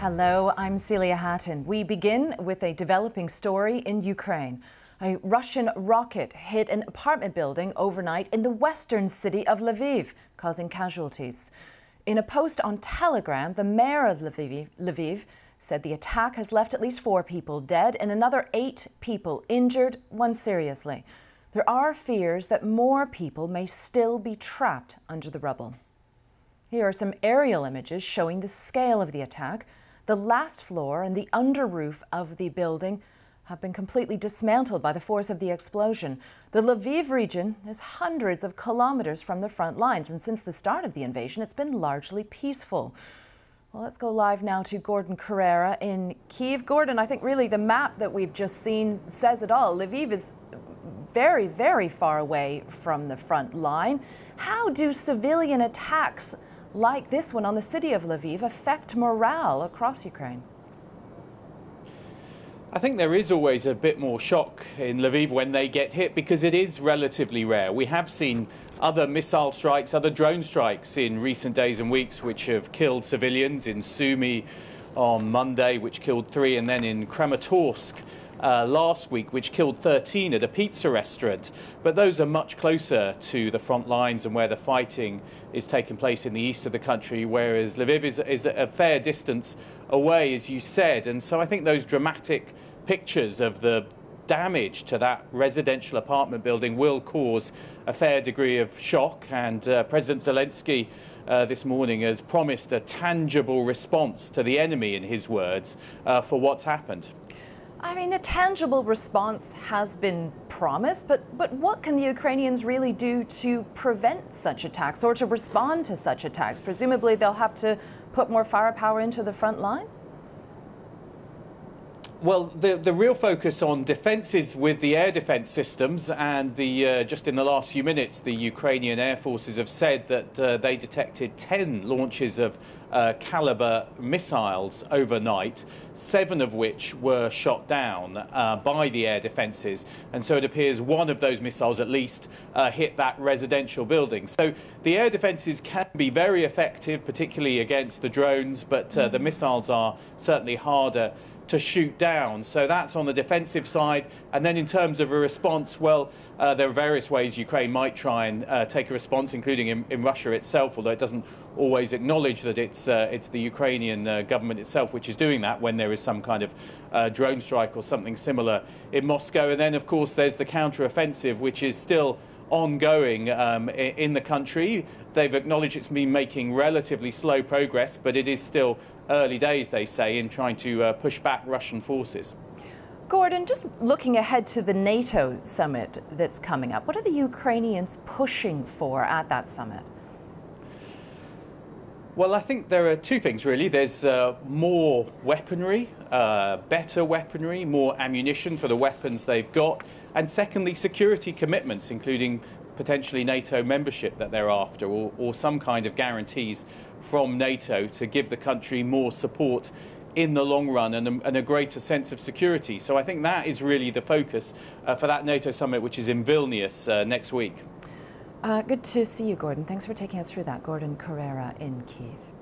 Hello, I'm Celia Hatton. We begin with a developing story in Ukraine. A Russian rocket hit an apartment building overnight in the western city of Lviv, causing casualties. In a post on Telegram, the mayor of Lviv, Lviv said the attack has left at least four people dead and another eight people injured, one seriously. There are fears that more people may still be trapped under the rubble. Here are some aerial images showing the scale of the attack. The last floor and the under roof of the building have been completely dismantled by the force of the explosion. The Lviv region is hundreds of kilometers from the front lines, and since the start of the invasion, it's been largely peaceful. Well, let's go live now to Gordon Corera in Kiev. Gordon, I think really the map that we've just seen says it all. Lviv is very, very far away from the front line. How do civilian attacks like this one on the city of Lviv affect morale across Ukraine? I think there is always a bit more shock in Lviv when they get hit because it is relatively rare. We have seen other missile strikes, other drone strikes in recent days and weeks, which have killed civilians in Sumy on Monday, which killed three, and then in Kramatorsk uh, last week, which killed 13 at a pizza restaurant. But those are much closer to the front lines and where the fighting is taking place in the east of the country, whereas Lviv is, is a fair distance away, as you said. And so I think those dramatic pictures of the damage to that residential apartment building will cause a fair degree of shock. And uh, President Zelensky uh, this morning has promised a tangible response to the enemy, in his words, uh, for what's happened. I mean, a tangible response has been promised, but, but what can the Ukrainians really do to prevent such attacks or to respond to such attacks? Presumably, they'll have to put more firepower into the front line? Well, the, the real focus on defence is with the air defence systems, and the, uh, just in the last few minutes, the Ukrainian air forces have said that uh, they detected 10 launches of uh, Kalibr missiles overnight, seven of which were shot down uh, by the air defences. And so it appears one of those missiles at least uh, hit that residential building. So the air defences can be very effective, particularly against the drones, but uh, the missiles are certainly harder to shoot down. So that's on the defensive side. And then in terms of a response, well, uh, there are various ways Ukraine might try and uh, take a response, including in, in, Russia itself, although it doesn't always acknowledge that it's, uh, it's the Ukrainian uh, government itself which is doing that when there is some kind of uh, drone strike or something similar in Moscow. And then, of course, there's the counter-offensive, which is still ongoing um, in the country. They've acknowledged it's been making relatively slow progress, but it is still early days, they say, in trying to uh, push back Russian forces. Gordon, just looking ahead to the NATO summit that's coming up, what are the Ukrainians pushing for at that summit? Well, I think there are two things really. There's uh, more weaponry, uh, better weaponry, more ammunition for the weapons they've got, and secondly, security commitments, including potentially NATO membership that they're after, or, or some kind of guarantees from NATO to give the country more support in the long run and a, and a, greater sense of security. So I think that is really the focus uh, for that NATO summit, which is in Vilnius uh, next week. Uh, good to see you, Gordon. Thanks for taking us through that. Gordon Corera in Kiev.